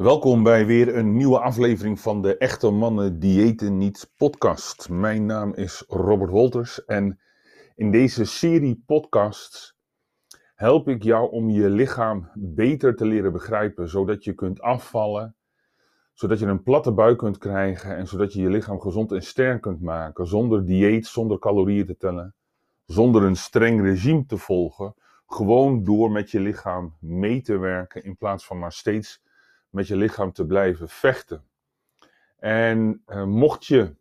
Welkom bij weer een nieuwe aflevering van de Echte Mannen Diëten Niet podcast. Mijn naam is Robert Wolters en in deze serie podcasts help ik jou om je lichaam beter te leren begrijpen, zodat je kunt afvallen, zodat je een platte buik kunt krijgen en zodat je je lichaam gezond en sterk kunt maken, zonder dieet, zonder calorieën te tellen, zonder een streng regime te volgen, gewoon door met je lichaam mee te werken in plaats van maar steeds met je lichaam te blijven vechten. En uh, mocht je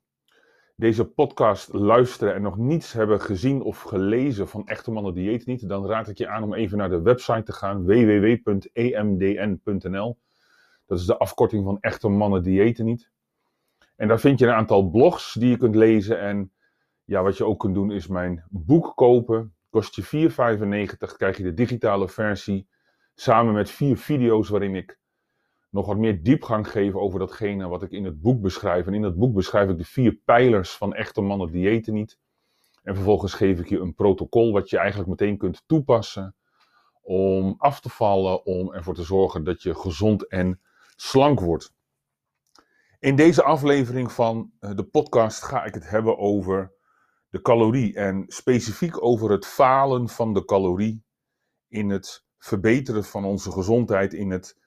deze podcast luisteren en nog niets hebben gezien of gelezen van Echte Mannen Dieet niet, dan raad ik je aan om even naar de website te gaan, www.emdn.nl. Dat is de afkorting van Echte Mannen Diëten niet. En daar vind je een aantal blogs die je kunt lezen. En ja, wat je ook kunt doen is mijn boek kopen. Kost je 4,95, krijg je de digitale versie. Samen met vier video's waarin ik nog wat meer diepgang geven over datgene wat ik in het boek beschrijf. En in dat boek beschrijf ik de vier pijlers van echte mannen diëten niet. En vervolgens geef ik je een protocol wat je eigenlijk meteen kunt toepassen om af te vallen, om ervoor te zorgen dat je gezond en slank wordt. In deze aflevering van eh, de podcast ga ik het hebben over de calorie en specifiek over het falen van de calorie in het verbeteren van onze gezondheid, in het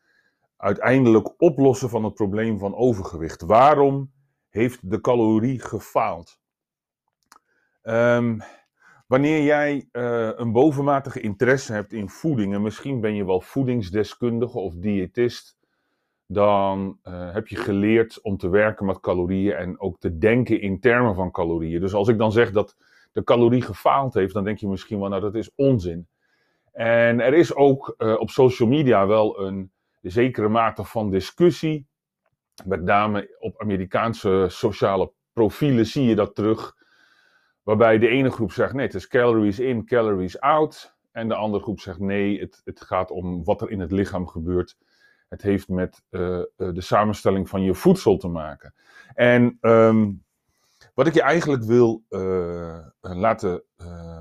uiteindelijk oplossen van het probleem van overgewicht. Waarom heeft de calorie gefaald? Um, wanneer jij uh, een bovenmatige interesse hebt in voeding, en misschien ben je wel voedingsdeskundige of diëtist, dan uh, heb je geleerd om te werken met calorieën en ook te denken in termen van calorieën. Dus als ik dan zeg dat de calorie gefaald heeft, dan denk je misschien wel, nou dat is onzin. En er is ook uh, op social media wel een zekere mate van discussie. Met name op Amerikaanse sociale profielen zie je dat terug. Waarbij de ene groep zegt nee, het is calories in, calories out. En de andere groep zegt nee, het, gaat om wat er in het lichaam gebeurt. Het heeft met uh, de samenstelling van je voedsel te maken. En um, wat ik je eigenlijk wil uh, laten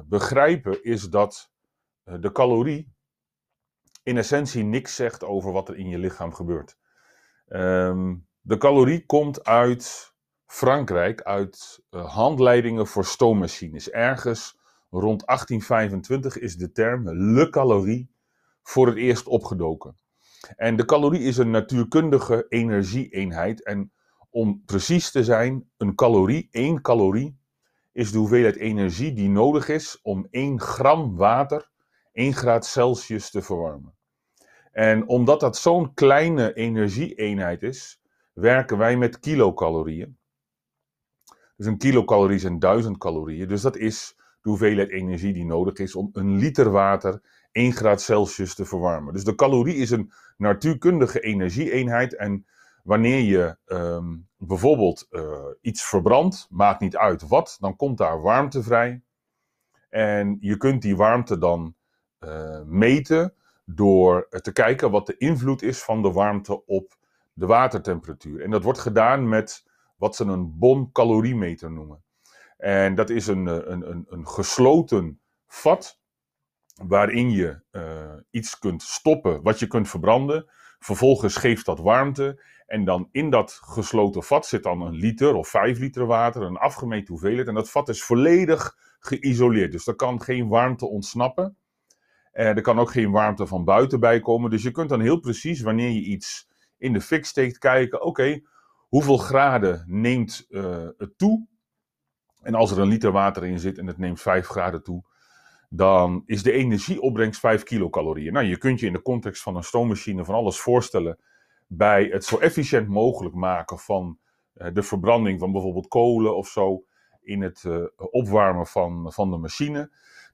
begrijpen is dat de calorie in essentie niks zegt over wat er in je lichaam gebeurt. Um, de calorie komt uit Frankrijk, uit uh, handleidingen voor stoommachines. Ergens rond 1825 is de term le calorie voor het eerst opgedoken. En de calorie is een natuurkundige energieeenheid. En om precies te zijn, een calorie, één calorie, is de hoeveelheid energie die nodig is om 1 gram water 1 graad Celsius te verwarmen. En omdat dat zo'n kleine energieeenheid is, werken wij met kilocalorieën. Dus een kilocalorie zijn 1000 calorieën. Dus dat is de hoeveelheid energie die nodig is om een liter water 1 graad Celsius te verwarmen. Dus de calorie is een natuurkundige energieeenheid. En wanneer je um, bijvoorbeeld uh, iets verbrandt, maakt niet uit wat, dan komt daar warmte vrij. En je kunt die warmte dan meten door te kijken wat de invloed is van de warmte op de watertemperatuur. En dat wordt gedaan met wat ze een bon-caloriemeter noemen. En dat is een, een, een, een gesloten vat waarin je uh, iets kunt stoppen wat je kunt verbranden. Vervolgens geeft dat warmte. En dan in dat gesloten vat zit dan een liter of vijf liter water, een afgemeten hoeveelheid. En dat vat is volledig geïsoleerd. Dus er kan geen warmte ontsnappen. Uh, er kan ook geen warmte van buiten bij komen. Dus je kunt dan heel precies, wanneer je iets in de fik steekt, kijken: oké, hoeveel graden neemt uh, het toe? En als er een liter water in zit en het neemt 5 graden toe, dan is de energieopbrengst 5 kilocalorieën. Nou, je kunt je in de context van een stoommachine van alles voorstellen bij het zo efficiënt mogelijk maken van uh, de verbranding van bijvoorbeeld kolen of zo in het opwarmen van, van de machine.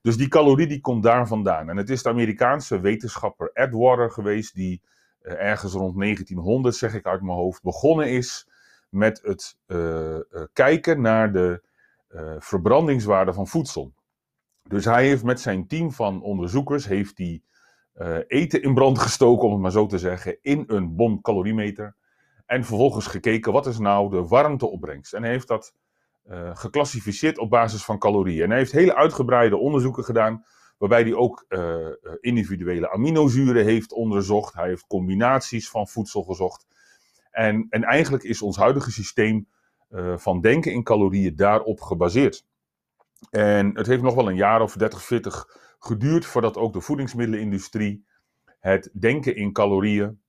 Dus die calorie die komt daar vandaan. En het is de Amerikaanse wetenschapper Edwater geweest die uh, ergens rond 1900, zeg ik uit mijn hoofd, begonnen is met het uh, uh, kijken naar de verbrandingswaarde van voedsel. Dus hij heeft met zijn team van onderzoekers heeft die, eten in brand gestoken, om het maar zo te zeggen, in een bon caloriemeter. En vervolgens gekeken wat is nou de warmteopbrengst. En hij heeft dat uh, geclassificeerd op basis van calorieën. En hij heeft hele uitgebreide onderzoeken gedaan waarbij hij ook uh, individuele aminozuren heeft onderzocht. Hij heeft combinaties van voedsel gezocht. En, en eigenlijk is ons huidige systeem van denken in calorieën daarop gebaseerd. En het heeft nog wel een jaar of 30, 40 geduurd voordat ook de voedingsmiddelenindustrie het denken in calorieën,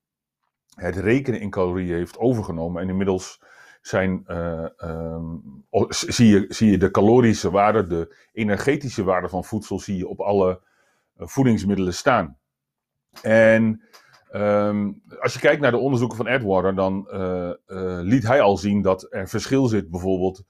het rekenen in calorieën heeft overgenomen. En inmiddels zijn, uh, um, zie, je, zie je de calorische waarde, de energetische waarde van voedsel, zie je op alle uh, voedingsmiddelen staan. En um, als je kijkt naar de onderzoeken van Edwater, dan uh, liet hij al zien dat er verschil zit bijvoorbeeld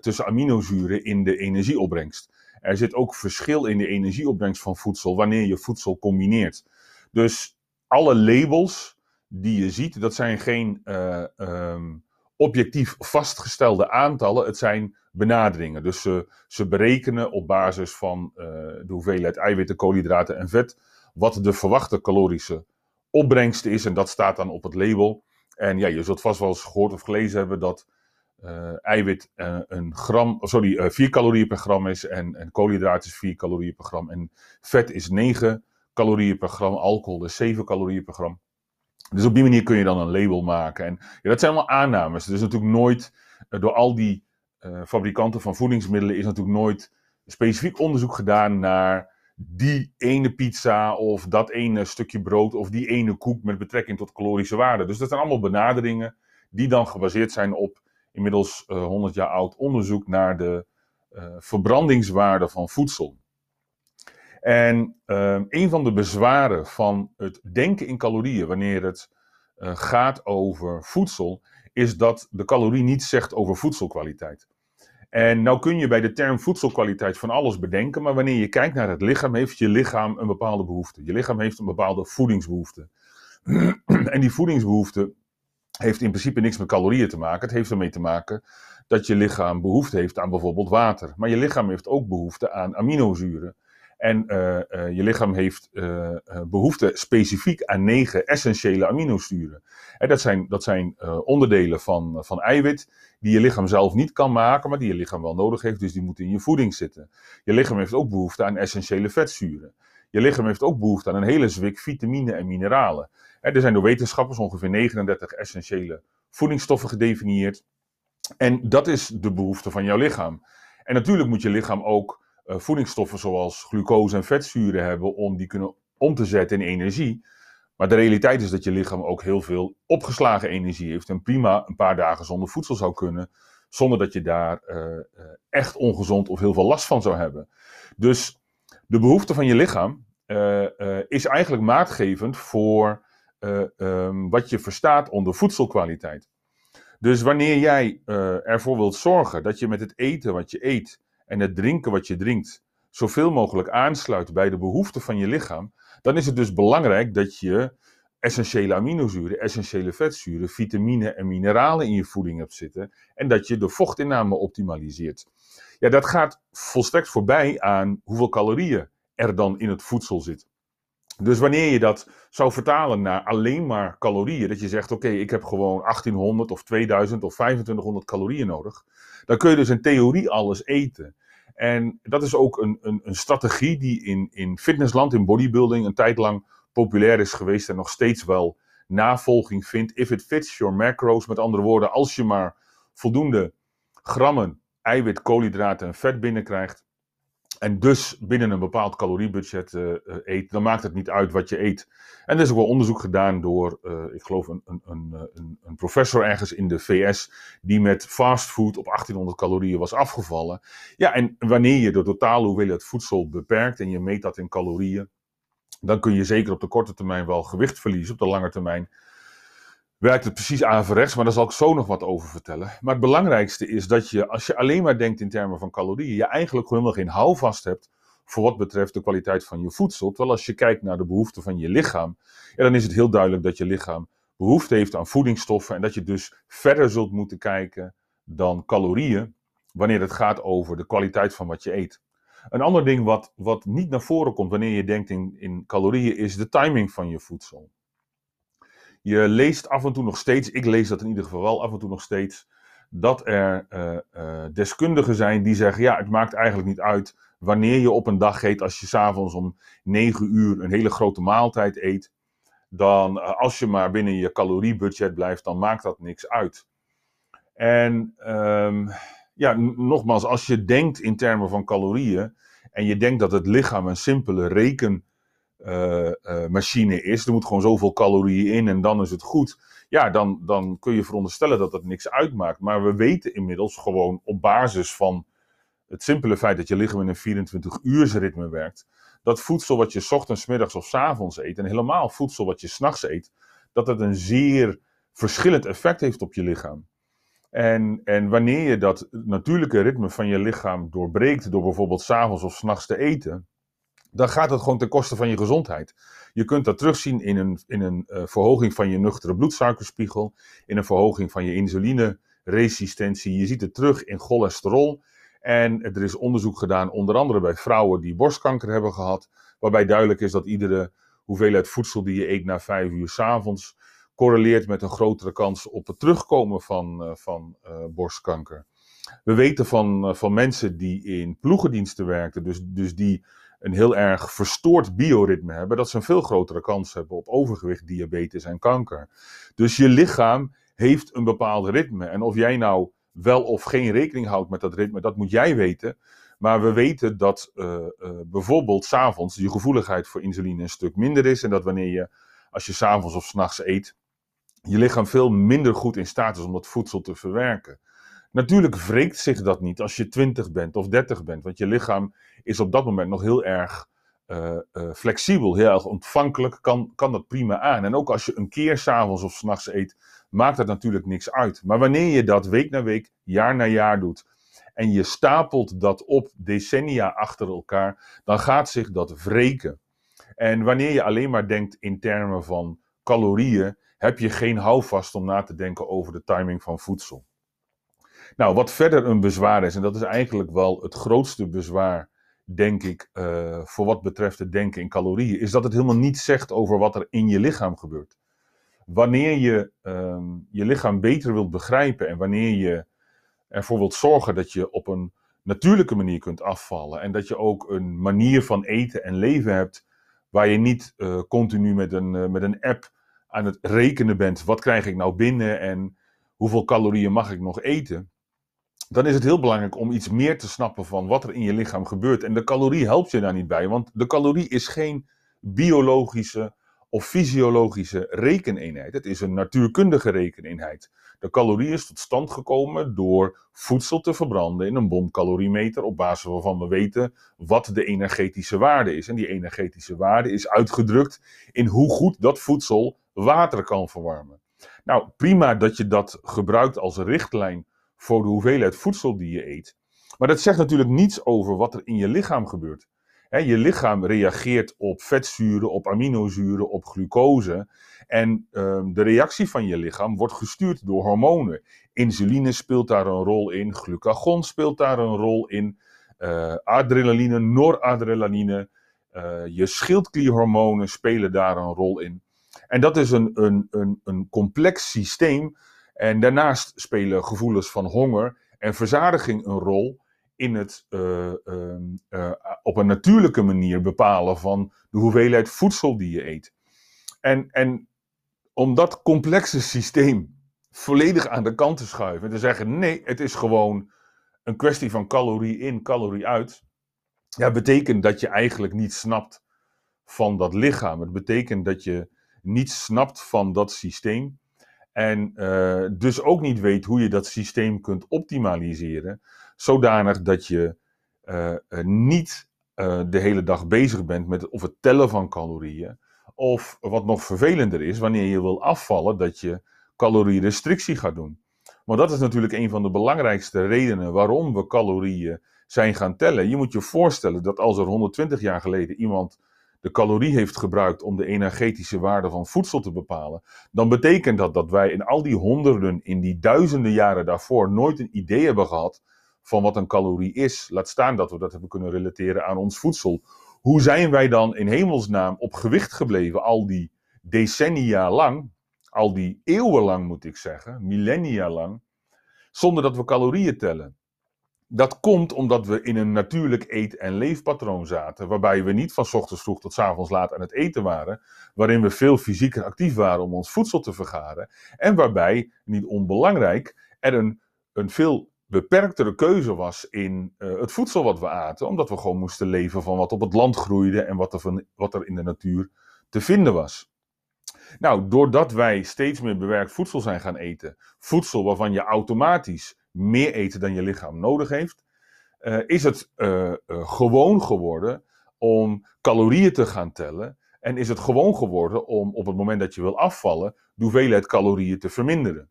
tussen aminozuren in de energieopbrengst. Er zit ook verschil in de energieopbrengst van voedsel wanneer je voedsel combineert. Dus alle labels die je ziet, dat zijn geen um, objectief vastgestelde aantallen, het zijn benaderingen. Dus ze, ze berekenen op basis van uh, de hoeveelheid eiwitten, koolhydraten en vet wat de verwachte calorische opbrengst is. En dat staat dan op het label. En ja, je zult vast wel eens gehoord of gelezen hebben dat uh, eiwit uh, een gram, sorry, 4 calorieën per gram is en, en koolhydraten is 4 calorieën per gram. En vet is 9 calorieën per gram, alcohol is 7 calorieën per gram. Dus op die manier kun je dan een label maken. En ja, dat zijn allemaal aannames. Is natuurlijk nooit, uh, door al die uh, fabrikanten van voedingsmiddelen, is natuurlijk nooit specifiek onderzoek gedaan naar die ene pizza of dat ene stukje brood of die ene koek met betrekking tot calorische waarde. Dus dat zijn allemaal benaderingen die dan gebaseerd zijn op inmiddels uh, 100 jaar oud onderzoek naar de verbrandingswaarde van voedsel. En uh, een van de bezwaren van het denken in calorieën, wanneer het uh, gaat over voedsel, is dat de calorie niets zegt over voedselkwaliteit. En nou kun je bij de term voedselkwaliteit van alles bedenken, maar wanneer je kijkt naar het lichaam, heeft je lichaam een bepaalde behoefte. Je lichaam heeft een bepaalde voedingsbehoefte. en die voedingsbehoefte heeft in principe niks met calorieën te maken. Het heeft ermee te maken dat je lichaam behoefte heeft aan bijvoorbeeld water. Maar je lichaam heeft ook behoefte aan aminozuren. En uh, uh, je lichaam heeft uh, behoefte specifiek aan negen essentiële aminozuren. En dat zijn, dat zijn onderdelen van, van eiwit die je lichaam zelf niet kan maken, maar die je lichaam wel nodig heeft, dus die moeten in je voeding zitten. Je lichaam heeft ook behoefte aan essentiële vetzuren. Je lichaam heeft ook behoefte aan een hele zwik vitamine en mineralen. er zijn door wetenschappers ongeveer 39 essentiële voedingsstoffen gedefinieerd. En dat is de behoefte van jouw lichaam. En natuurlijk moet je lichaam ook uh, voedingsstoffen zoals glucose en vetzuren hebben om die kunnen om te zetten in energie. Maar de realiteit is dat je lichaam ook heel veel opgeslagen energie heeft en prima een paar dagen zonder voedsel zou kunnen, zonder dat je daar uh, echt ongezond of heel veel last van zou hebben. Dus de behoefte van je lichaam is eigenlijk maatgevend voor um, wat je verstaat onder voedselkwaliteit. Dus wanneer jij ervoor wilt zorgen dat je met het eten wat je eet en het drinken wat je drinkt zoveel mogelijk aansluit bij de behoeften van je lichaam, dan is het dus belangrijk dat je essentiële aminozuren, essentiële vetzuren, vitamine en mineralen in je voeding hebt zitten en dat je de vochtinname optimaliseert. Ja, dat gaat volstrekt voorbij aan hoeveel calorieën er dan in het voedsel zit. Dus wanneer je dat zou vertalen naar alleen maar calorieën, dat je zegt: Oké, ik heb gewoon 1800 of 2000 of 2500 calorieën nodig, dan kun je dus in theorie alles eten. En dat is ook een, een, een strategie die in, in fitnessland, in bodybuilding, een tijd lang populair is geweest en nog steeds wel navolging vindt. If it fits your macros, met andere woorden, als je maar voldoende grammen eiwit, koolhydraten en vet binnenkrijgt, en dus binnen een bepaald caloriebudget uh, eet, dan maakt het niet uit wat je eet. En er is ook wel onderzoek gedaan door, uh, ik geloof, een, een, een, een, professor ergens in de VS, die met fastfood op 1800 calorieën was afgevallen. Ja, en wanneer je de totale hoeveelheid voedsel beperkt en je meet dat in calorieën, dan kun je zeker op de korte termijn wel gewicht verliezen, op de lange termijn werkt het precies averechts, maar daar zal ik zo nog wat over vertellen. Maar het belangrijkste is dat je, als je alleen maar denkt in termen van calorieën, je eigenlijk gewoon helemaal geen houvast hebt voor wat betreft de kwaliteit van je voedsel. Terwijl als je kijkt naar de behoeften van je lichaam, ja, dan is het heel duidelijk dat je lichaam behoefte heeft aan voedingsstoffen en dat je dus verder zult moeten kijken dan calorieën wanneer het gaat over de kwaliteit van wat je eet. Een ander ding wat, wat niet naar voren komt wanneer je denkt in, in calorieën is de timing van je voedsel. Je leest af en toe nog steeds, ik lees dat in ieder geval wel af en toe nog steeds, dat er uh, uh, deskundigen zijn die zeggen: ja, het maakt eigenlijk niet uit wanneer je op een dag eet. Als je s'avonds om 9 uur een hele grote maaltijd eet, dan eh, als je maar binnen je caloriebudget blijft, dan maakt dat niks uit. En um, ja, nogmaals, als je denkt in termen van calorieën en je denkt dat het lichaam een simpele rekenmachine uh, uh, is, er moet gewoon zoveel calorieën in en dan is het goed. Ja, dan, dan kun je veronderstellen dat dat niks uitmaakt. Maar we weten inmiddels gewoon op basis van het simpele feit dat je lichaam in een 24 uur ritme werkt, dat voedsel wat je ochtends, middags of avonds eet, en helemaal voedsel wat je s'nachts eet, dat het een zeer verschillend effect heeft op je lichaam. En, en wanneer je dat natuurlijke ritme van je lichaam doorbreekt door bijvoorbeeld s'avonds of s'nachts te eten, dan gaat het gewoon ten koste van je gezondheid. Je kunt dat terugzien in een, in een uh, verhoging van je nuchtere bloedsuikerspiegel, in een verhoging van je insulineresistentie. Je ziet het terug in cholesterol. En er is onderzoek gedaan, onder andere bij vrouwen die borstkanker hebben gehad, waarbij duidelijk is dat iedere hoeveelheid voedsel die je eet na vijf uur s'avonds correleert met een grotere kans op het terugkomen van, uh, van uh, borstkanker. We weten van, van mensen die in ploegendiensten werkten, dus, dus die een heel erg verstoord bioritme hebben, dat ze een veel grotere kans hebben op overgewicht, diabetes en kanker. Dus je lichaam heeft een bepaald ritme. En of jij nou wel of geen rekening houdt met dat ritme, dat moet jij weten. Maar we weten dat uh, uh, bijvoorbeeld s'avonds je gevoeligheid voor insuline een stuk minder is. En dat wanneer je, als je s'avonds of s'nachts eet, je lichaam veel minder goed in staat is om dat voedsel te verwerken. Natuurlijk wreekt zich dat niet als je 20 bent of 30 bent, want je lichaam is op dat moment nog heel erg uh, uh, flexibel, heel erg ontvankelijk, kan, kan dat prima aan. En ook als je een keer s'avonds of s'nachts eet, maakt dat natuurlijk niks uit. Maar wanneer je dat week na week, jaar na jaar doet, en je stapelt dat op decennia achter elkaar, dan gaat zich dat wreken. En wanneer je alleen maar denkt in termen van calorieën, heb je geen houvast om na te denken over de timing van voedsel. Nou, wat verder een bezwaar is, en dat is eigenlijk wel het grootste bezwaar, denk ik, uh, voor wat betreft het denken in calorieën, is dat het helemaal niets zegt over wat er in je lichaam gebeurt. Wanneer je um, je lichaam beter wilt begrijpen en wanneer je ervoor wilt zorgen dat je op een natuurlijke manier kunt afvallen en dat je ook een manier van eten en leven hebt waar je niet uh, continu met een, uh, met een app aan het rekenen bent, wat krijg ik nou binnen en hoeveel calorieën mag ik nog eten, dan is het heel belangrijk om iets meer te snappen van wat er in je lichaam gebeurt. En de calorie helpt je daar niet bij, want de calorie is geen biologische of fysiologische rekeneenheid. Het is een natuurkundige rekeneenheid. De calorie is tot stand gekomen door voedsel te verbranden in een bomcaloriemeter op basis waarvan we weten wat de energetische waarde is. En die energetische waarde is uitgedrukt in hoe goed dat voedsel water kan verwarmen. Nou, prima dat je dat gebruikt als richtlijn voor de hoeveelheid voedsel die je eet. Maar dat zegt natuurlijk niets over wat er in je lichaam gebeurt. je lichaam reageert op vetzuren, op aminozuren, op glucose. En um, de reactie van je lichaam wordt gestuurd door hormonen. Insuline speelt daar een rol in, glucagon speelt daar een rol in, uh, adrenaline, noradrenaline, uh, je schildklierhormonen spelen daar een rol in. En dat is een, een, een, een complex systeem. En daarnaast spelen gevoelens van honger en verzadiging een rol in het uh, uh, uh, op een natuurlijke manier bepalen van de hoeveelheid voedsel die je eet. En, en om dat complexe systeem volledig aan de kant te schuiven en te zeggen: nee, het is gewoon een kwestie van calorie in, calorie uit. Ja, betekent dat je eigenlijk niet snapt van dat lichaam. Het betekent dat je niet snapt van dat systeem. En uh, dus ook niet weet hoe je dat systeem kunt optimaliseren. Zodanig dat je uh, niet uh, de hele dag bezig bent met of het tellen van calorieën. Of wat nog vervelender is, wanneer je wil afvallen, dat je calorierestrictie gaat doen. Want dat is natuurlijk een van de belangrijkste redenen waarom we calorieën zijn gaan tellen. Je moet je voorstellen dat als er 120 jaar geleden iemand de calorie heeft gebruikt om de energetische waarde van voedsel te bepalen, dan betekent dat dat wij in al die honderden, in die duizenden jaren daarvoor nooit een idee hebben gehad van wat een calorie is. Laat staan dat we dat hebben kunnen relateren aan ons voedsel. Hoe zijn wij dan in hemelsnaam op gewicht gebleven al die decennia lang, al die eeuwen lang moet ik zeggen, millennia lang, zonder dat we calorieën tellen? Dat komt omdat we in een natuurlijk eet- en leefpatroon zaten, waarbij we niet van ochtends vroeg tot avonds laat aan het eten waren, waarin we veel fysieker actief waren om ons voedsel te vergaren, en waarbij, niet onbelangrijk, er een, een veel beperktere keuze was in uh, het voedsel wat we aten, omdat we gewoon moesten leven van wat op het land groeide en wat er, van, wat er in de natuur te vinden was. Nou, doordat wij steeds meer bewerkt voedsel zijn gaan eten, voedsel waarvan je automatisch meer eten dan je lichaam nodig heeft, uh, is het uh, gewoon geworden om calorieën te gaan tellen. En is het gewoon geworden om op het moment dat je wil afvallen, de hoeveelheid calorieën te verminderen.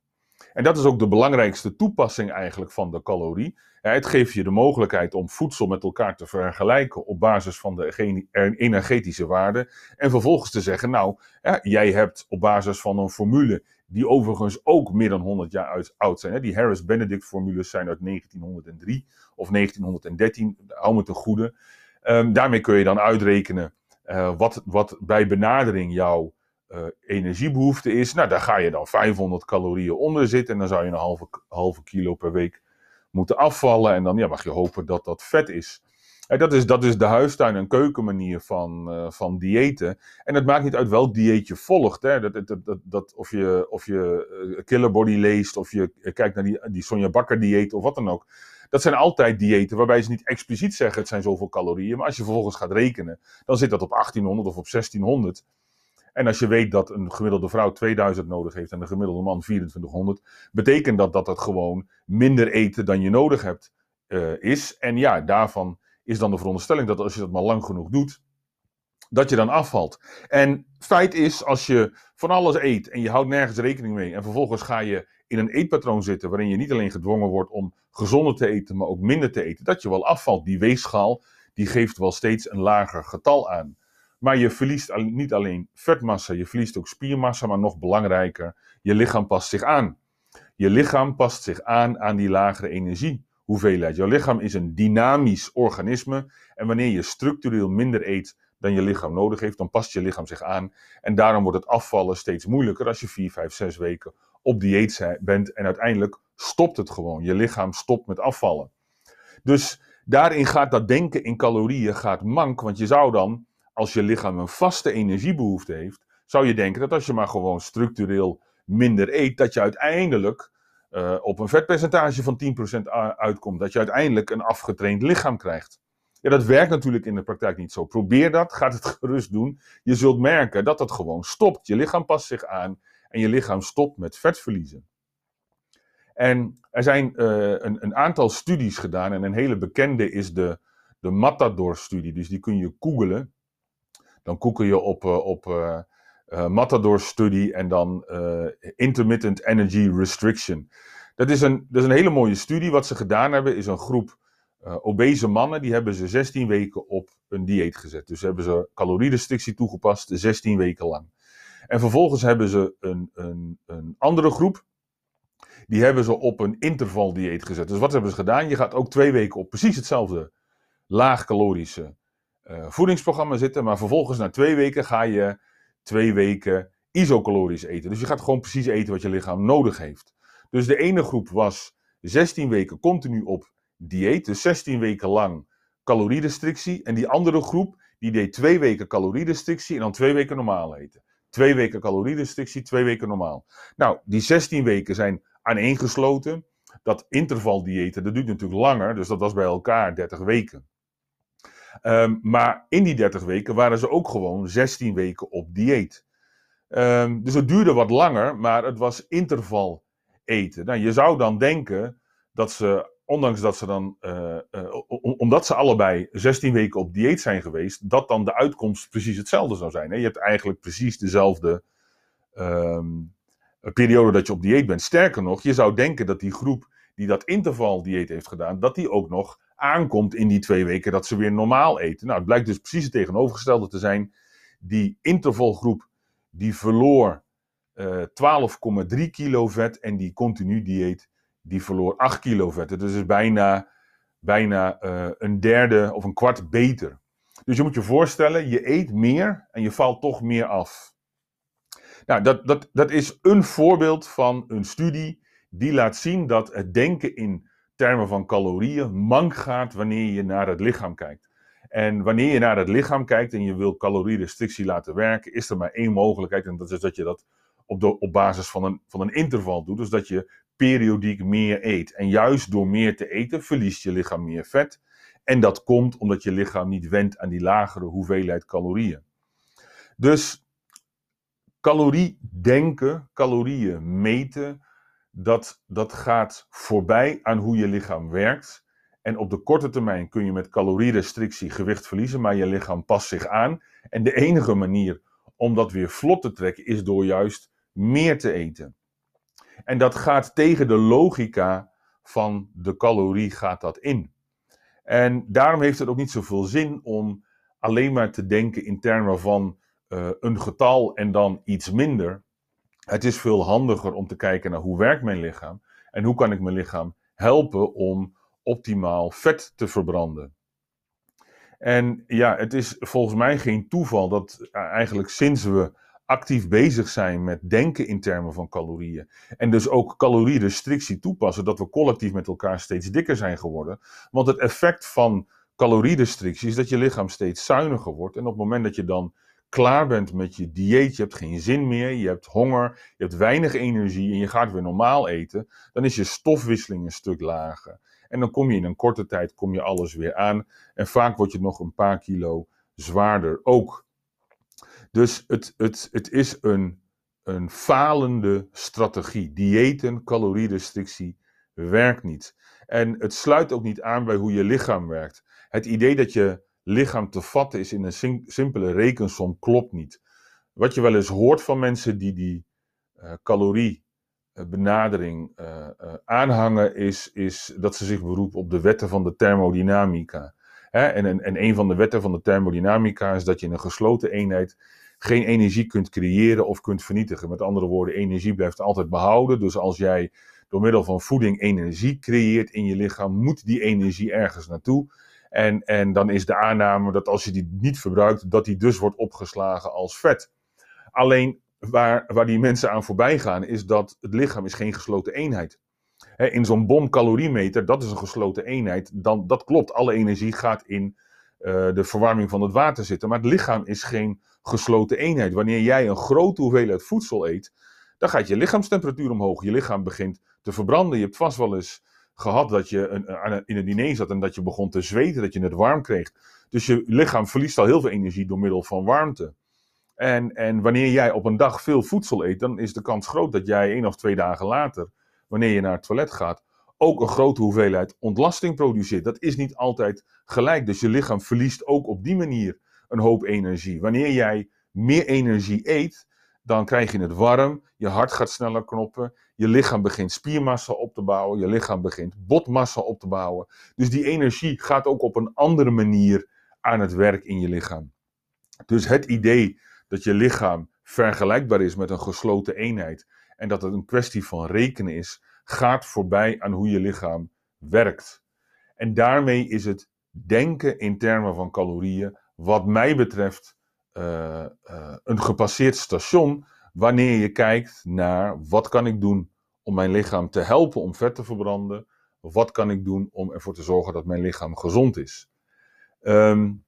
En dat is ook de belangrijkste toepassing eigenlijk van de calorie. Het geeft je de mogelijkheid om voedsel met elkaar te vergelijken op basis van de energetische waarde. En vervolgens te zeggen, nou, jij hebt op basis van een formule die overigens ook meer dan 100 jaar oud zijn. Die Harris-Benedict-formules zijn uit 1903 of 1913, hou me te goede. Um, daarmee kun je dan uitrekenen uh, wat, wat bij benadering jouw uh, energiebehoefte is. Nou, daar ga je dan 500 calorieën onder zitten en dan zou je een halve, halve kilo per week moeten afvallen. En dan ja, mag je hopen dat dat vet is. Dat, is dat is de huistuin- en keukenmanier van, uh, van diëten. En het maakt niet uit welk dieet je volgt. Hè. Dat, dat, dat, dat, of je, of je uh, Killer Body leest, of je kijkt naar die, die Sonja Bakker dieet of wat dan ook. Dat zijn altijd diëten waarbij ze niet expliciet zeggen het zijn zoveel calorieën. Maar als je vervolgens gaat rekenen, dan zit dat op 1800 of op 1600. En als je weet dat een gemiddelde vrouw 2000 nodig heeft en een gemiddelde man 2400, betekent dat dat het gewoon minder eten dan je nodig hebt is. En ja, daarvan is dan de veronderstelling dat als je dat maar lang genoeg doet, dat je dan afvalt. En feit is, als je van alles eet en je houdt nergens rekening mee en vervolgens ga je in een eetpatroon zitten waarin je niet alleen gedwongen wordt om gezonder te eten, maar ook minder te eten, dat je wel afvalt. Die weegschaal, die geeft wel steeds een lager getal aan. Maar je verliest niet alleen vetmassa, je verliest ook spiermassa, maar nog belangrijker, je lichaam past zich aan. Je lichaam past zich aan aan die lagere energiehoeveelheid. Jouw lichaam is een dynamisch organisme en wanneer je structureel minder eet dan je lichaam nodig heeft, dan past je lichaam zich aan. En daarom wordt het afvallen steeds moeilijker als je 4, 5, 6 weken op dieet bent en uiteindelijk stopt het gewoon. Je lichaam stopt met afvallen. Dus daarin gaat dat denken in calorieën gaat mank, want je zou dan als je lichaam een vaste energiebehoefte heeft, zou je denken dat als je maar gewoon structureel minder eet, dat je uiteindelijk uh, op een vetpercentage van 10% uitkomt. Dat je uiteindelijk een afgetraind lichaam krijgt. Ja, dat werkt natuurlijk in de praktijk niet zo. Probeer dat, ga het gerust doen. Je zult merken dat dat gewoon stopt. Je lichaam past zich aan en je lichaam stopt met vet verliezen. En er zijn uh, een, een, aantal studies gedaan en een hele bekende is de, de Matador-studie. Dus die kun je googlen. Dan koeken je op, uh, op uh, Matador Study en dan Intermittent Energy Restriction. Dat is, een, dat is een hele mooie studie. Wat ze gedaan hebben is een groep obese mannen, die hebben ze 16 weken op een dieet gezet. Dus hebben ze calorierestrictie toegepast 16 weken lang. En vervolgens hebben ze een, een, een andere groep, die hebben ze op een intervaldieet gezet. Dus wat hebben ze gedaan? Je gaat ook twee weken op precies hetzelfde laagcalorische uh, voedingsprogramma zitten. Maar vervolgens na twee weken ga je twee weken isocalorisch eten. Dus je gaat gewoon precies eten wat je lichaam nodig heeft. Dus de ene groep was 16 weken continu op dieet. Dus 16 weken lang calorierestrictie. En die andere groep die deed twee weken calorierestrictie en dan twee weken normaal eten. Twee weken calorierestrictie, twee weken normaal. Nou, die 16 weken zijn aaneengesloten. Dat intervaldiëten, dat duurt natuurlijk langer, dus dat was bij elkaar 30 weken. Um, maar in die 30 weken waren ze ook gewoon 16 weken op dieet. Um, dus het duurde wat langer, maar het was interval eten. Nou, je zou dan denken dat ze, ondanks dat ze dan, uh, uh, omdat ze allebei 16 weken op dieet zijn geweest, dat dan de uitkomst precies hetzelfde zou zijn. Je hebt eigenlijk precies dezelfde um, periode dat je op dieet bent. Sterker nog, je zou denken dat die groep die dat interval dieet heeft gedaan, dat die ook nog aankomt in die twee weken dat ze weer normaal eten. Nou, het blijkt dus precies het tegenovergestelde te zijn. Die intervalgroep die verloor uh, eh, 12,3 kilo vet en die continu dieet die verloor 8 kilo vet. Dus is bijna, bijna uh, een derde of een kwart beter. Dus je moet je voorstellen, je eet meer en je valt toch meer af. Nou, dat, dat, dat is een voorbeeld van een studie die laat zien dat het denken in termen van calorieën mank gaat wanneer je naar het lichaam kijkt. En wanneer je naar het lichaam kijkt en je wil calorierestrictie laten werken, is er maar één mogelijkheid. En dat is dat je dat op, de, op basis van een, van een interval doet. Dus dat je periodiek meer eet. En juist door meer te eten verliest je lichaam meer vet. En dat komt omdat je lichaam niet wendt aan die lagere hoeveelheid calorieën. Dus calorie denken, calorieën meten, dat, dat gaat voorbij aan hoe je lichaam werkt. En op de korte termijn kun je met calorierestrictie gewicht verliezen, maar je lichaam past zich aan. En de enige manier om dat weer vlot te trekken is door juist meer te eten. En dat gaat tegen de logica van de calorie gaat dat in. En daarom heeft het ook niet zoveel zin om alleen maar te denken in termen van uh, een getal en dan iets minder. Het is veel handiger om te kijken naar hoe werkt mijn lichaam en hoe kan ik mijn lichaam helpen om optimaal vet te verbranden. En ja, het is volgens mij geen toeval dat eh, eigenlijk sinds we actief bezig zijn met denken in termen van calorieën. En dus ook calorierestrictie toepassen, dat we collectief met elkaar steeds dikker zijn geworden. Want het effect van calorierestrictie is dat je lichaam steeds zuiniger wordt. En op het moment dat je dan klaar bent met je dieet, je hebt geen zin meer, je hebt honger, je hebt weinig energie en je gaat weer normaal eten, dan is je stofwisseling een stuk lager. En dan kom je in een korte tijd kom je alles weer aan. En vaak word je nog een paar kilo zwaarder ook. Dus het, het, het is een, een falende strategie. Diëten, calorierestrictie werkt niet. En het sluit ook niet aan bij hoe je lichaam werkt. Het idee dat je lichaam te vatten is in een simpele rekensom klopt niet. Wat je wel eens hoort van mensen die die uh, caloriebenadering uh, uh, aanhangen, is, is dat ze zich beroepen op de wetten van de thermodynamica. Hè? En, en, en een van de wetten van de thermodynamica is dat je in een gesloten eenheid geen energie kunt creëren of kunt vernietigen. Met andere woorden, energie blijft altijd behouden. Dus als jij door middel van voeding energie creëert in je lichaam, moet die energie ergens naartoe. En, en dan is de aanname dat als je die niet verbruikt, dat die dus wordt opgeslagen als vet. Alleen waar, waar die mensen aan voorbij gaan, is dat het lichaam is geen gesloten eenheid. He, in zo'n bomcaloriemeter, dat is een gesloten eenheid. Dan, dat klopt, alle energie gaat in uh, de verwarming van het water zitten. Maar het lichaam is geen gesloten eenheid. Wanneer jij een grote hoeveelheid voedsel eet, dan gaat je lichaamstemperatuur omhoog. Je lichaam begint te verbranden. Je hebt vast wel eens gehad dat je een, in een diner zat en dat je begon te zweten, dat je het warm kreeg. Dus je lichaam verliest al heel veel energie door middel van warmte. En, en wanneer jij op een dag veel voedsel eet, dan is de kans groot dat jij één of twee dagen later, wanneer je naar het toilet gaat, ook een grote hoeveelheid ontlasting produceert. Dat is niet altijd gelijk. Dus je lichaam verliest ook op die manier een hoop energie. Wanneer jij meer energie eet, dan krijg je het warm, je hart gaat sneller knoppen, je lichaam begint spiermassa op te bouwen, je lichaam begint botmassa op te bouwen. Dus die energie gaat ook op een andere manier aan het werk in je lichaam. Dus het idee dat je lichaam vergelijkbaar is met een gesloten eenheid en dat het een kwestie van rekenen is, gaat voorbij aan hoe je lichaam werkt. En daarmee is het denken in termen van calorieën, wat mij betreft, uh, uh, een gepasseerd station wanneer je kijkt naar wat kan ik doen om mijn lichaam te helpen om vet te verbranden, wat kan ik doen om ervoor te zorgen dat mijn lichaam gezond is. Um,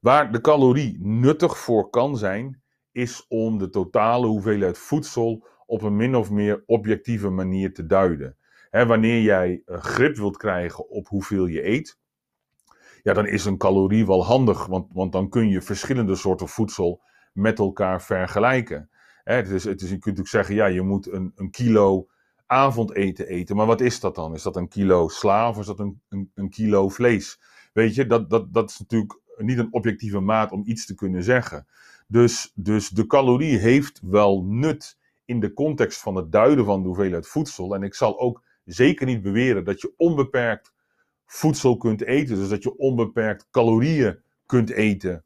waar de calorie nuttig voor kan zijn, is om de totale hoeveelheid voedsel op een min of meer objectieve manier te duiden. wanneer jij grip wilt krijgen op hoeveel je eet, ja, dan is een calorie wel handig, want, want dan kun je verschillende soorten voedsel met elkaar vergelijken. het is, het is, je kunt ook zeggen, ja, je moet een, een kilo avondeten eten, maar wat is dat dan? Is dat een kilo sla of is dat een, een, een kilo vlees? Weet je, dat, dat, dat is natuurlijk niet een objectieve maat om iets te kunnen zeggen. Dus, dus de calorie heeft wel nut in de context van het duiden van de hoeveelheid voedsel. En ik zal ook zeker niet beweren dat je onbeperkt voedsel kunt eten. Dus dat je onbeperkt calorieën kunt eten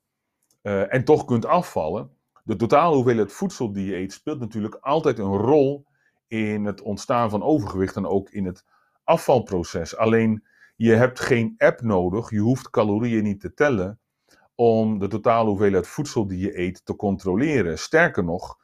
uh, en toch kunt afvallen. De totale hoeveelheid voedsel die je eet speelt natuurlijk altijd een rol in het ontstaan van overgewicht en ook in het afvalproces. Alleen je hebt geen app nodig, je hoeft calorieën niet te tellen om de totale hoeveelheid voedsel die je eet te controleren. Sterker nog,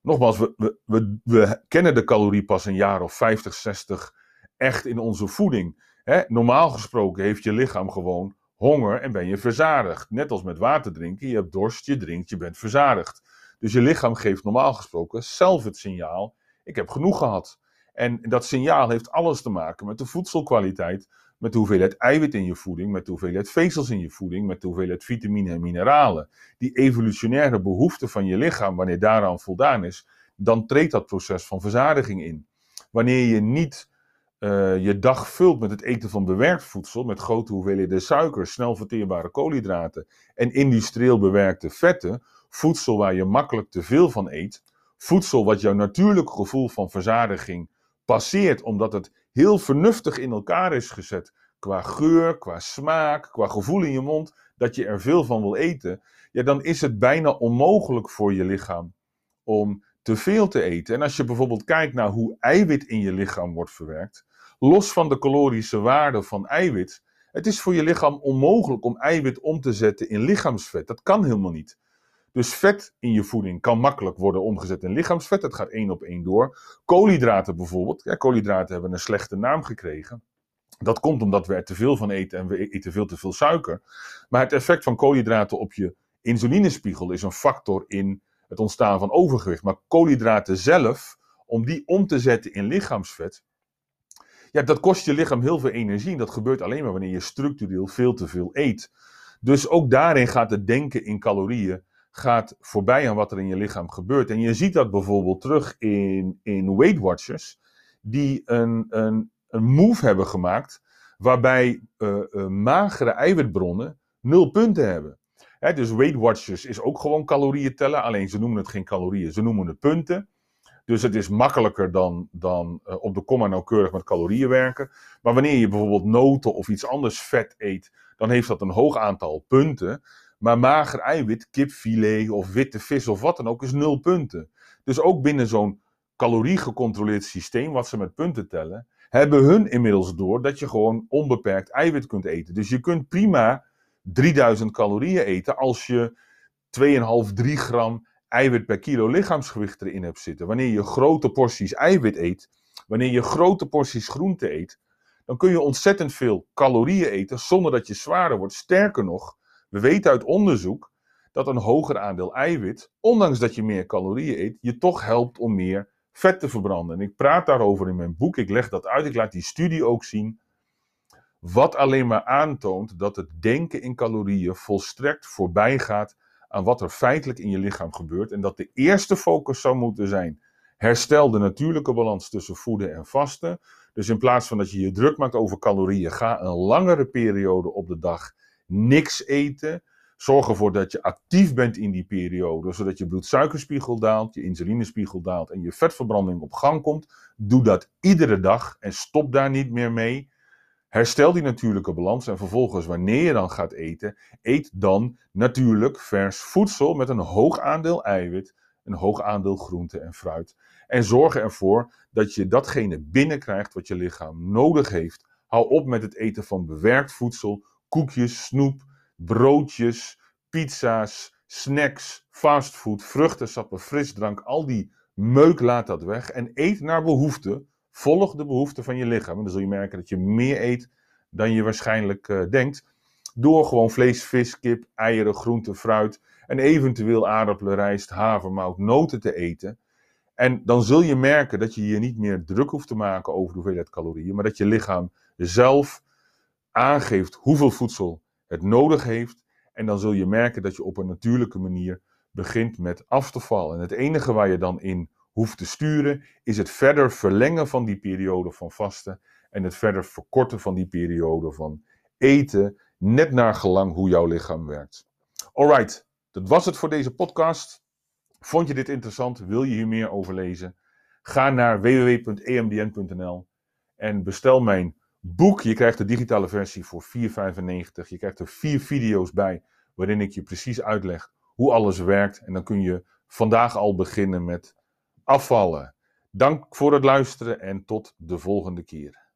nogmaals, we, we, we kennen de calorie pas een jaar of 50, 60 echt in onze voeding. Normaal gesproken heeft je lichaam gewoon honger en ben je verzadigd. Net als met water drinken, je hebt dorst, je drinkt, je bent verzadigd. Dus je lichaam geeft normaal gesproken zelf het signaal: ik heb genoeg gehad. En dat signaal heeft alles te maken met de voedselkwaliteit, met de hoeveelheid eiwit in je voeding, met de hoeveelheid vezels in je voeding, met de hoeveelheid vitamine en mineralen. Die evolutionaire behoefte van je lichaam, wanneer daaraan voldaan is, dan treedt dat proces van verzadiging in. Wanneer je niet uh, je dag vult met het eten van bewerkt voedsel, met grote hoeveelheden suiker, snel verteerbare koolhydraten en industrieel bewerkte vetten, voedsel waar je makkelijk te veel van eet, voedsel wat jouw natuurlijk gevoel van verzadiging passeert, omdat het heel vernuftig in elkaar is gezet, qua geur, qua smaak, qua gevoel in je mond, dat je er veel van wil eten, ja, dan is het bijna onmogelijk voor je lichaam om te veel te eten. En als je bijvoorbeeld kijkt naar hoe eiwit in je lichaam wordt verwerkt, los van de calorische waarde van eiwit, het is voor je lichaam onmogelijk om eiwit om te zetten in lichaamsvet. Dat kan helemaal niet. Dus vet in je voeding kan makkelijk worden omgezet in lichaamsvet. Het gaat één op één door. Koolhydraten bijvoorbeeld. Ja, koolhydraten hebben een slechte naam gekregen. Dat komt omdat we er te veel van eten en we eten veel te veel suiker. Maar het effect van koolhydraten op je insulinespiegel is een factor in het ontstaan van overgewicht. Maar koolhydraten zelf, om die om te zetten in lichaamsvet, ja, dat kost je lichaam heel veel energie. En dat gebeurt alleen maar wanneer je structureel veel te veel eet. Dus ook daarin gaat het denken in calorieën gaat voorbij aan wat er in je lichaam gebeurt. En je ziet dat bijvoorbeeld terug in, in Weight Watchers, die een, een, een move hebben gemaakt waarbij uh, uh, magere eiwitbronnen nul punten hebben. dus Weight Watchers is ook gewoon calorieën tellen, alleen ze noemen het geen calorieën, ze noemen het punten. Dus het is makkelijker dan, dan uh, op de komma nauwkeurig met calorieën werken. Maar wanneer je bijvoorbeeld noten of iets anders vet eet, dan heeft dat een hoog aantal punten. Maar mager eiwit, kipfilet of witte vis of wat dan ook, is nul punten. Dus ook binnen zo'n caloriegecontroleerd systeem, wat ze met punten tellen, hebben hun inmiddels door dat je gewoon onbeperkt eiwit kunt eten. Dus je kunt prima 3000 calorieën eten als je 2,5, 3 gram eiwit per kilo lichaamsgewicht erin hebt zitten. Wanneer je grote porties eiwit eet, wanneer je grote porties groente eet, dan kun je ontzettend veel calorieën eten zonder dat je zwaarder wordt. Sterker nog, we weten uit onderzoek dat een hoger aandeel eiwit, ondanks dat je meer calorieën eet, je toch helpt om meer vet te verbranden. En ik praat daarover in mijn boek, ik leg dat uit, ik laat die studie ook zien. Wat alleen maar aantoont dat het denken in calorieën volstrekt voorbij gaat aan wat er feitelijk in je lichaam gebeurt. En dat de eerste focus zou moeten zijn: herstel de natuurlijke balans tussen voeden en vasten. Dus in plaats van dat je je druk maakt over calorieën, ga een langere periode op de dag niks eten. Zorg ervoor dat je actief bent in die periode, zodat je bloedsuikerspiegel daalt, je insulinespiegel daalt en je vetverbranding op gang komt. Doe dat iedere dag en stop daar niet meer mee. Herstel die natuurlijke balans en vervolgens, wanneer je dan gaat eten, eet dan natuurlijk vers voedsel met een hoog aandeel eiwit, een hoog aandeel groente en fruit. En zorg ervoor dat je datgene binnenkrijgt wat je lichaam nodig heeft. Hou op met het eten van bewerkt voedsel, koekjes, snoep, broodjes, pizza's, snacks, fastfood, vruchtensappen, frisdrank, al die meuk laat dat weg en eet naar behoefte. Volg de behoeften van je lichaam. En dan zul je merken dat je meer eet dan je waarschijnlijk uh, denkt. Door gewoon vlees, vis, kip, eieren, groenten, fruit en eventueel aardappelen, rijst, havermout, noten te eten. En dan zul je merken dat je je niet meer druk hoeft te maken over de hoeveelheid calorieën, maar dat je lichaam zelf aangeeft hoeveel voedsel het nodig heeft. En dan zul je merken dat je op een natuurlijke manier begint met af te vallen. En het enige waar je dan in hoeft te sturen, is het verder verlengen van die periode van vasten. En het verder verkorten van die periode van eten, net naar gelang hoe jouw lichaam werkt. Alright, dat was het voor deze podcast. Vond je dit interessant? Wil je hier meer over lezen? Ga naar www.emdn.nl en bestel mijn boek. Je krijgt de digitale versie voor 4,95. Je krijgt er vier video's bij waarin ik je precies uitleg hoe alles werkt. En dan kun je vandaag al beginnen met afvallen. Dank voor het luisteren en tot de volgende keer.